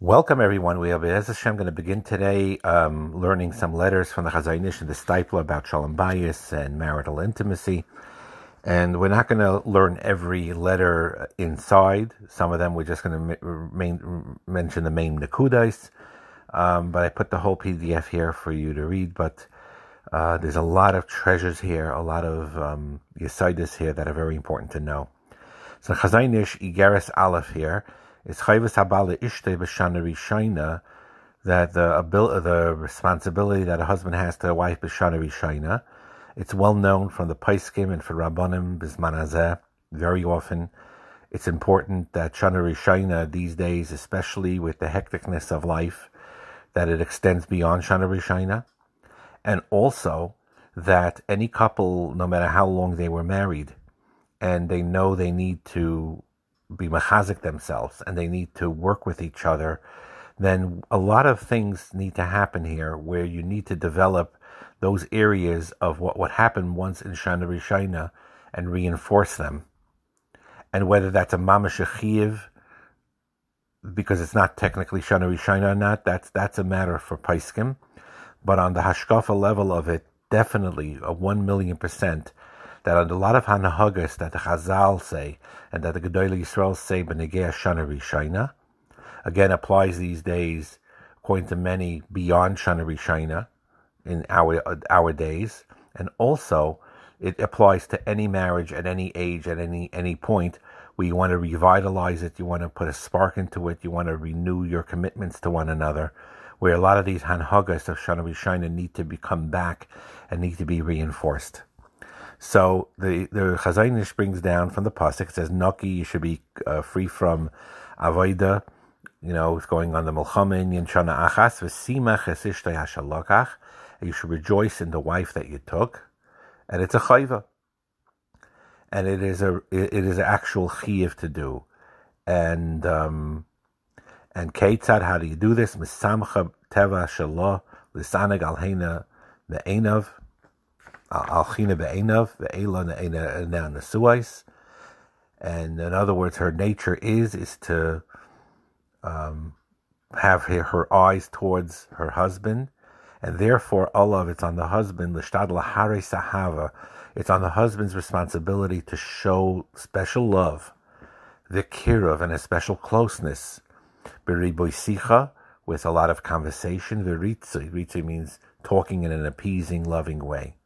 Welcome, everyone. We are Be'ez Hashem going to begin today um, learning some letters from the Chazon Ish and the Steipler about Shalom Bayis and marital intimacy. And we're not going to learn every letter inside. Some of them we're just going to main, mention the main Nakudais. Um, but I put the whole PDF here for you to read. But uh, there's a lot of treasures here, a lot of um, Yesidis here that are very important to know. So Chazon Ish Igeris Aleph here is chayvus habala ishte b'shana rishayna that the ability, the responsibility that a husband has to a wife b'shana rishayna. It's well known from the Paiskim and for Rabbanim bismanazeh. Very often, it's important that shana rishayna these days, especially with the hecticness of life, that it extends beyond shana rishayna, and also that any couple, no matter how long they were married, and they know they need to be machazik themselves and they need to work with each other, then a lot of things need to happen here where you need to develop those areas of what would happen once in Shana Rishayna and reinforce them. And whether that's a mamash because it's not technically Shana Rishayna or not, that's that's a matter for Paiskim. But on the hashkafa level of it, definitely a one million percent that a lot of hanahagas that the Chazal say and that the Gedolei Yisrael say b'negei Shana Rishayna, again applies these days, according to many, beyond Shana Rishayna in our our days, and also it applies to any marriage at any age, at any any point where you want to revitalize it, you want to put a spark into it, you want to renew your commitments to one another. Where a lot of these hanhagas of Shana Rishayna need to become back and need to be reinforced. So the the Chazon Ish brings down from the pasuk. It says, "Naki, you should be uh, free from avoida." You know, it's going on the milchama in shana achas v'simach esishtay hashalakach. You should rejoice in the wife that you took, and it's a chayva, and it is a it is an actual chiyuv to do, and um, and keitzad, how do you do this? Misamcha teva shalah lisanag alheina me'enav Alchina be'enav, ve'ela ne'ena. And in other words, her nature is is to um, have her, her, eyes towards her husband, and therefore of it's on the husband. Sahava. It's on the husband's responsibility to show special love, the kirov, and a special closeness. Beriboisicha, with a lot of conversation. Viritzi. Ritzi means talking in an appeasing, loving way.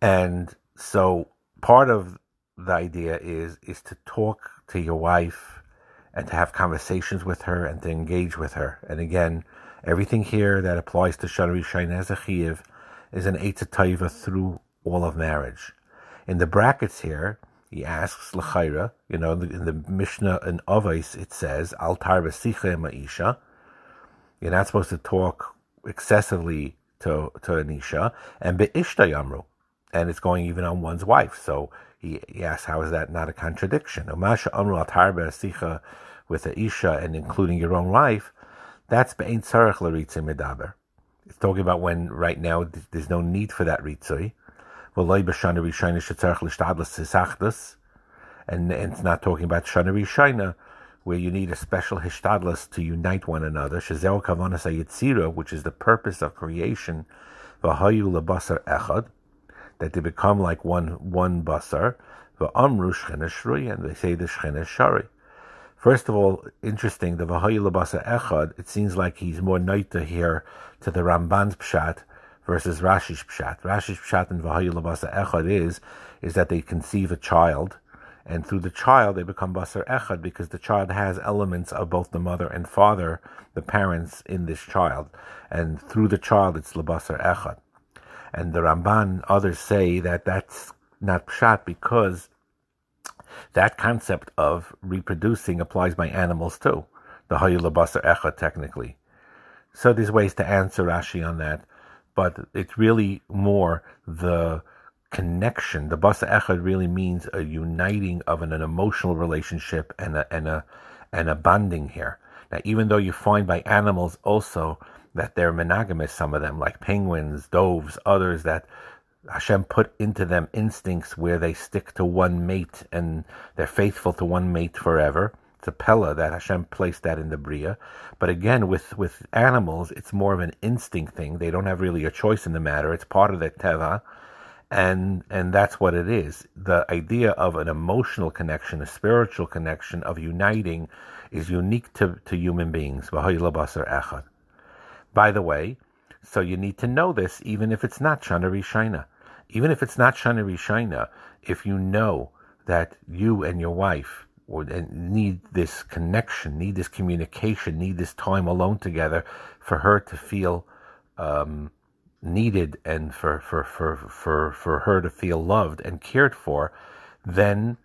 And so part of the idea is is to talk to your wife and to have conversations with her and to engage with her. And again, everything here that applies to Shari Shain is an Eitz Taiva through all of marriage. In the brackets here, he asks L'chaira, you know, in the Mishnah in Avos, it says, Al Tarva Ma'isha. You're not supposed to talk excessively to, to Anisha. And Be'ishta Yamru and it's going even on one's wife. So he, he asks, how is that not a contradiction? Umasha amru with a isha and including your own wife, that's be'ein tzarech l'ritzim medaber. It's talking about when right now there's no need for that ritzui. And, and it's not talking about shana rishayna, where you need a special hishtadlus to unite one another. Shazel kavanas which is the purpose of creation. V'hayu lebasar echad that they become like one one basar. Amru shchina and they say the shchina shari. First of all, interesting, the Vahayil Labasa Echad, it seems like he's more naita here to the Ramban's Pshat versus Rashi's Pshat. Rashi's Pshat and Vahayil Labasa Echad is, is that they conceive a child, and through the child they become Basar Echad because the child has elements of both the mother and father, the parents in this child. And through the child it's Labasar Echad. And the Ramban, others say that that's not pshat because that concept of reproducing applies by animals too. The Hayulabasa Echa, technically. So there's ways to answer Rashi on that, but it's really more the connection. The Basa Echad really means a uniting of an, an emotional relationship and a, and a and a bonding here. Now, even though you find by animals also that they're monogamous, some of them, like penguins, doves, others that Hashem put into them instincts where they stick to one mate and they're faithful to one mate forever. It's a pella that Hashem placed that in the bria. But again, with with animals, it's more of an instinct thing. They don't have really a choice in the matter. It's part of the teva, and and that's what it is. The idea of an emotional connection, a spiritual connection of uniting, is unique to to human beings. By the way, so you need to know this, even if it's not Shana Rishina. Even if it's not Shana Rishina, if you know that you and your wife need this connection, need this communication, need this time alone together for her to feel um, needed and for, for, for, for, for her to feel loved and cared for, then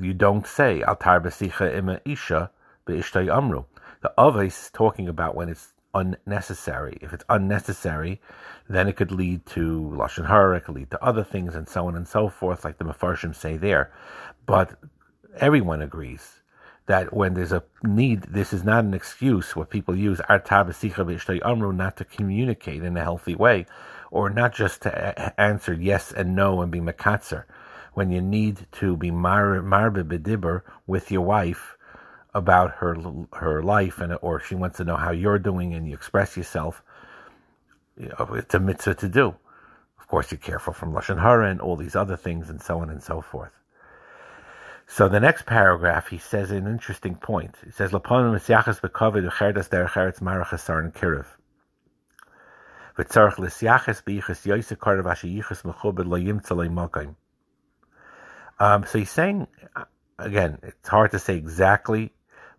you don't say Altar Basicha Ima Isha Amru. The Ava is talking about when it's unnecessary. If it's unnecessary, then it could lead to Lashon Hara, it could lead to other things and so on and so forth, like the Mefarshim say there. But everyone agrees that when there's a need, this is not an excuse what people use amru not to communicate in a healthy way, or not just to answer yes and no and be makatzer. When you need to be marbe bedibber with your wife about her her life and or she wants to know how you're doing and you express yourself, you know, it's a mitzvah to do. Of course, you're careful from lashon hara and all these other things and so on and so forth. So the next paragraph, he says an interesting point. He says, "Laponim misyachas bekovid ucherdas derech marachasar and kiriv." V'tzarich l'syachas b'iyichas yoyse kardav asher yichas mechubed lo yimtzalei malkaim. Um, so he's saying, again, it's hard to say exactly,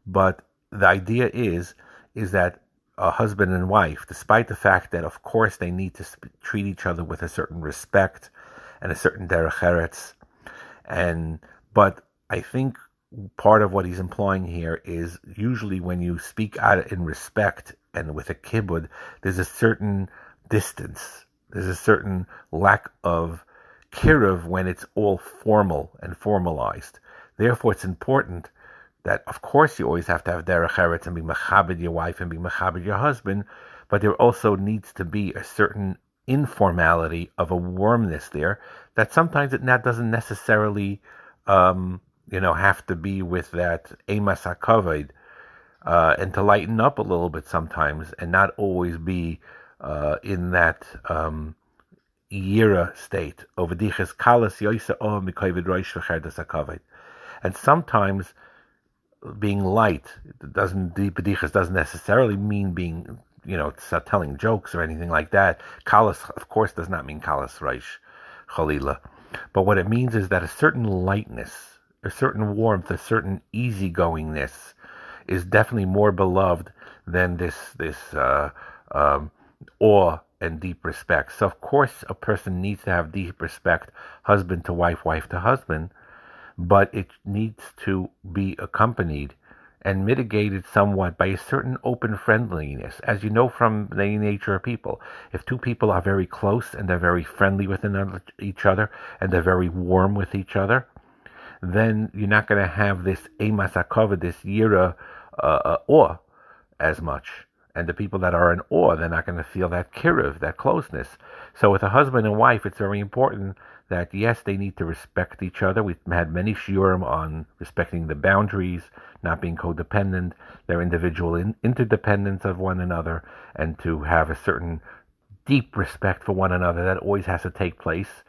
but the idea is, is that a husband and wife, despite the fact that, of course, they need to sp- treat each other with a certain respect and a certain derech eretz, and but I think part of what he's implying here is usually when you speak out in respect and with a kibbud, there's a certain distance. There's a certain lack of kiruv when it's all formal and formalized. Therefore, it's important that, of course, you always have to have derech eretz and be machabed your wife and be machabed your husband, but there also needs to be a certain informality of a warmness there that sometimes it not doesn't necessarily um, you know, have to be with that emas hakavod, uh, and to lighten up a little bit sometimes, and not always be uh, in that um, yira state. Kalas yoisa mikovid roish and sometimes being light doesn't bediches doesn't necessarily mean being you know telling jokes or anything like that. Kalas, of course, does not mean kalas reish chalila, but what it means is that a certain lightness a certain warmth, a certain easygoingness is definitely more beloved than this this uh, um, awe and deep respect. So of course, a person needs to have deep respect, husband to wife, wife to husband, but it needs to be accompanied and mitigated somewhat by a certain open friendliness. As you know from the nature of people, if two people are very close and they're very friendly with each other and they're very warm with each other, then you're not going to have this emasakova, this yira uh, uh, awe as much. And the people that are in awe, they're not going to feel that kiriv, that closeness. So with a husband and wife, it's very important that yes, they need to respect each other. We've had many shiurim on respecting the boundaries, not being codependent, their individual in- interdependence of one another, and to have a certain deep respect for one another. That always has to take place.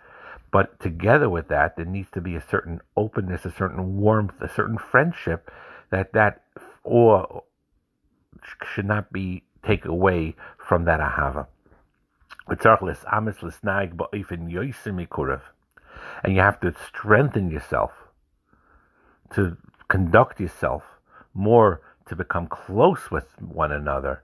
But together with that, there needs to be a certain openness, a certain warmth, a certain friendship that that or should not be taken away from that ahava. And you have to strengthen yourself to conduct yourself more to become close with one another.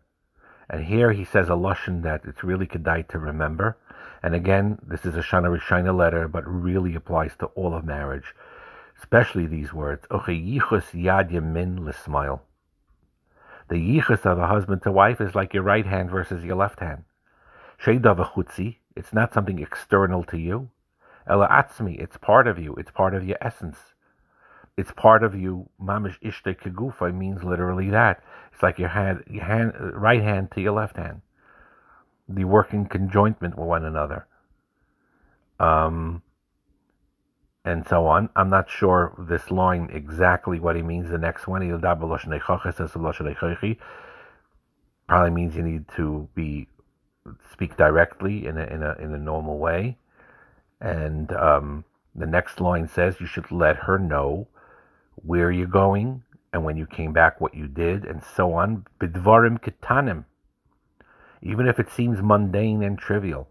And here he says a lushan that it's really kedai to remember. And again, this is a Shana Rishina letter, but really applies to all of marriage, especially these words. yad yamin l'smile. The yichus of a husband to wife is like your right hand versus your left hand. Sheidavachutzi, it's not something external to you. Ela atzmi, it's part of you, it's part of your essence. It's part of you. Mamish ishte kegufa means literally that. It's like your hand, your hand, right hand to your left hand the working conjointment with one another. Um, and so on. I'm not sure this line exactly what he means. The next one, probably means you need to be speak directly in a in a in a normal way. And um, the next line says you should let her know where you're going and when you came back, what you did, and so on. Bidvarim kitanim, even if it seems mundane and trivial.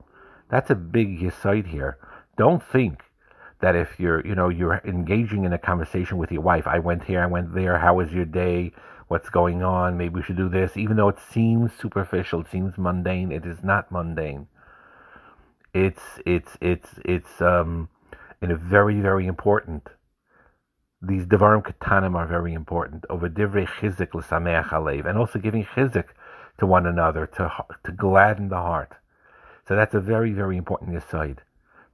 That's a big yeside here. Don't think that if you're, you know, you're engaging in a conversation with your wife, I went here, I went there, how was your day? What's going on? Maybe we should do this. Even though it seems superficial, it seems mundane, it is not mundane. It's it's it's it's um in a very very important. These devarim katanim are very important. Over divrei chizik l'sameach alev, and also giving chizik to one another to to gladden the heart. So that's a very very important aside.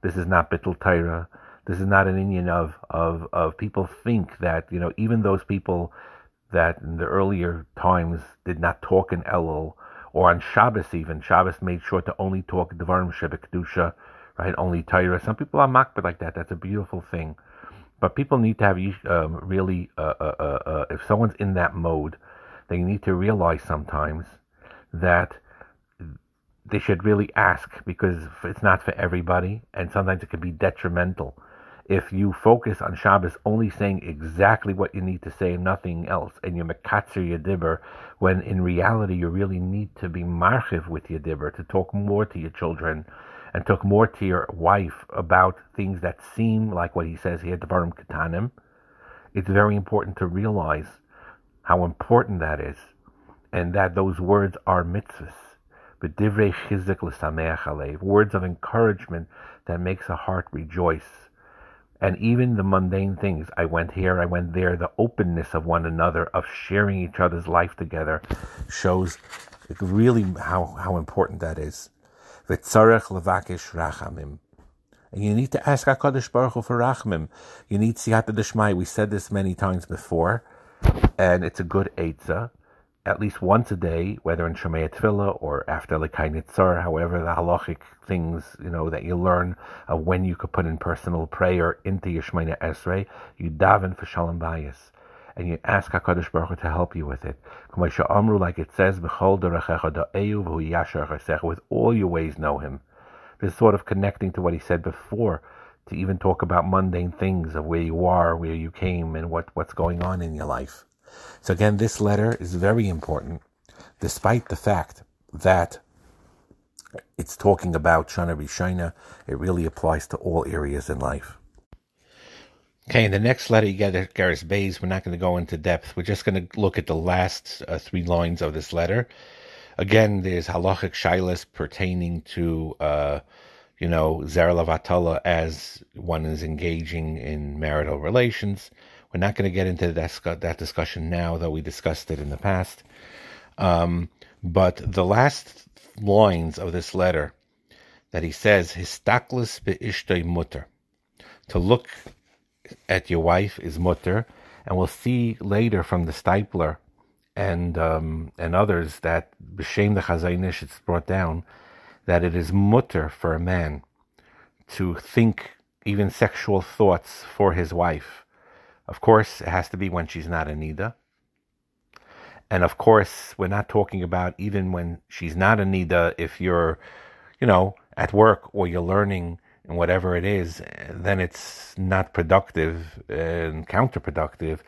This is not bittul Torah. This is not an Indian of, of, of people think that, you know, even those people that in the earlier times did not talk in Elul, or on Shabbos even, Shabbos made sure to only talk Devarim Kedusha, right, only Torah. Some people are makbid like that. That's a beautiful thing. But people need to have um, really, uh, uh, uh, uh, if someone's in that mode, they need to realize sometimes that they should really ask because it's not for everybody, and sometimes it can be detrimental if you focus on Shabbos only saying exactly what you need to say and nothing else, and you're your dibber, when in reality you really need to be marchiv with your dibber, to talk more to your children, and talk more to your wife about things that seem like what he says here, devarim katanim, it's very important to realize how important that is, and that those words are mitzvahs. Words of encouragement that makes a heart rejoice and even the mundane things. I went here, I went there. The openness of one another, of sharing each other's life together, shows really how, how important that is. And you need to ask HaKadosh Baruch Hu for rachamim. You need siyata deshmai. We said this many times before, and it's a good eitzah at least once a day, whether in Shemaya Tefillah or after Lekai Nitzar, however the halachic things, you know, that you learn of when you could put in personal prayer into your Shemoneh Esrei, you daven for Shalom Bayis. And you ask HaKadosh Baruch Hu to help you with it. Amru, like it says, with all your ways know him. This sort of connecting to what he said before, to even talk about mundane things of where you are, where you came, and what, what's going on in your life. So again, this letter is very important, despite the fact that it's talking about Shana Rishina. It really applies to all areas in life. Okay, in the next letter you get Garris Bays, we're not going to go into depth. We're just going to look at the last uh, three lines of this letter. Again, there's halachic shilas pertaining to, uh, you know, Zeralavatala as one is engaging in marital relations. We're not going to get into that, that discussion now, though we discussed it in the past. Um, but the last lines of this letter that he says, Histaklis be'ishtoi mutter. To look at your wife is mutter. And we'll see later from the Steipler and um, and others that b'shem the Chazaynish it's brought down that it is mutter for a man to think even sexual thoughts for his wife of course, it has to be when she's not a Nida. And of course, we're not talking about even when she's not a Nida, if you're, you know, at work or you're learning and whatever it is, then it's not productive and counterproductive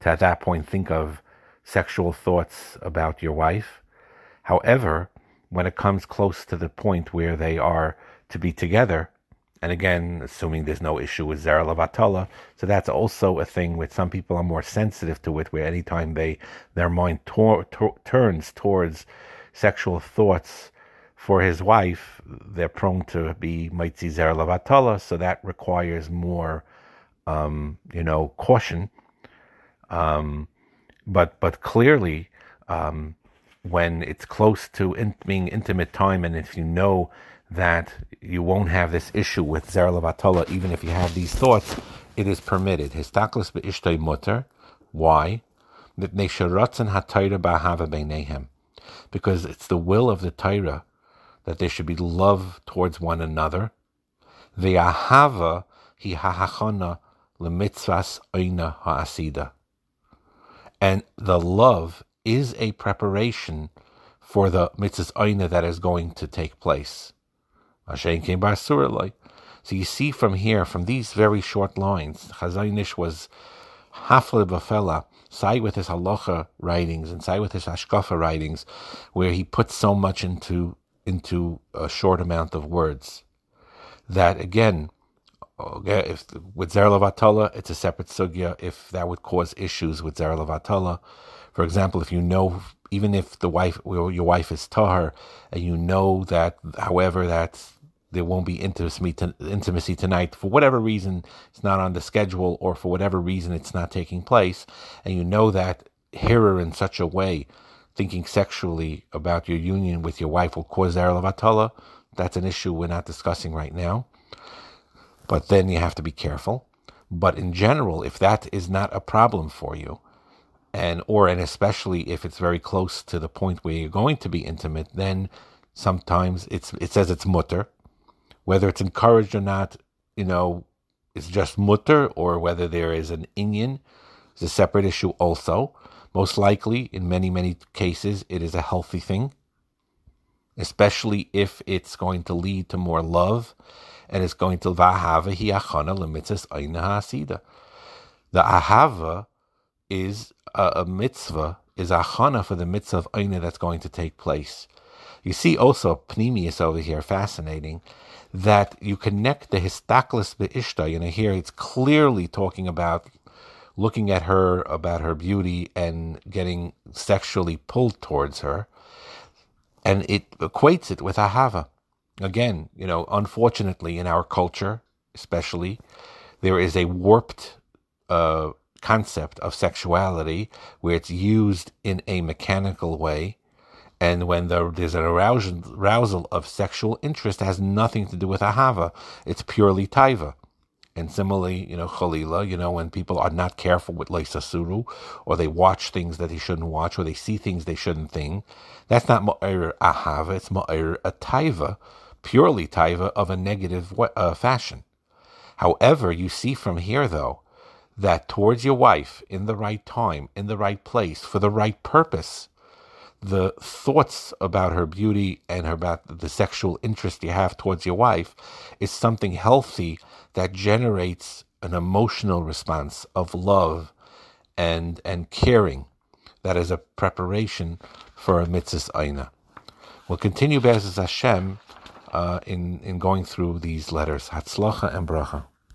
to at that point think of sexual thoughts about your wife. However, when it comes close to the point where they are to be together, and again, assuming there's no issue with Zera Lavatala, so that's also a thing where some people are more sensitive to it, where anytime they their mind tor- tor- turns towards sexual thoughts for his wife, they're prone to be Maitzi Zera Lavatala, so that requires more, um, you know, caution. Um, but but clearly, um, when it's close to in- being intimate time, and if you know that you won't have this issue with Zer Levatala, even if you have these thoughts, it is permitted. Histaklis be'ishtoi mutter. Why? Because it's the will of the Torah that there should be love towards one another. The ahava hi hahachana lemitzvas oina ha'asida. And the love is a preparation for the mitzvahs oina that is going to take place. So you see from here, from these very short lines, Chazon Ish was hafle b'fela, side with his halacha writings and side with his hashkafa writings, where he puts so much into into a short amount of words. That again, if with Zer it's a separate sugya. If that would cause issues with Zer for example, if you know, even if the wife, your wife is tahar, and you know that, however, that there won't be intimacy, tonight for whatever reason it's not on the schedule or for whatever reason it's not taking place. And you know that hearer in such a way thinking sexually about your union with your wife will cause Lavatala, that's an issue we're not discussing right now. But then you have to be careful. But in general if that is not a problem for you and or and especially if it's very close to the point where you're going to be intimate then sometimes it's it says it's mutter whether it's encouraged or not, you know, it's just mutter or whether there is an inyan is a separate issue also. Most likely, in many, many cases, it is a healthy thing, especially if it's going to lead to more love and it's going to vahava hiachana lemitzvahs aina hasida. The ahava is a, a, mitzvah, is achana for the mitzvah of aina that's going to take place. You see also Pnimius over here, fascinating that you connect the histaklis beishta. You know, here it's clearly talking about looking at her, about her beauty, and getting sexually pulled towards her, and it equates it with ahava. Again, you know, unfortunately, in our culture, especially, there is a warped uh, concept of sexuality where it's used in a mechanical way and when the, there's an arousal, arousal of sexual interest, has nothing to do with ahava. It's purely taiva. And similarly, you know, chalila, you know, when people are not careful with leisasuru, or they watch things that they shouldn't watch, or they see things they shouldn't think, that's not ma'ir ahava, it's ma'ir a taiva, purely taiva of a negative uh, fashion. However, you see from here, though, that towards your wife, in the right time, in the right place, for the right purpose, the thoughts about her beauty and her, about the sexual interest you have towards your wife is something healthy that generates an emotional response of love and and caring that is a preparation for a mitzvah aina. We'll continue Be'ez Hashem uh, in in going through these letters. Hatzlacha and bracha.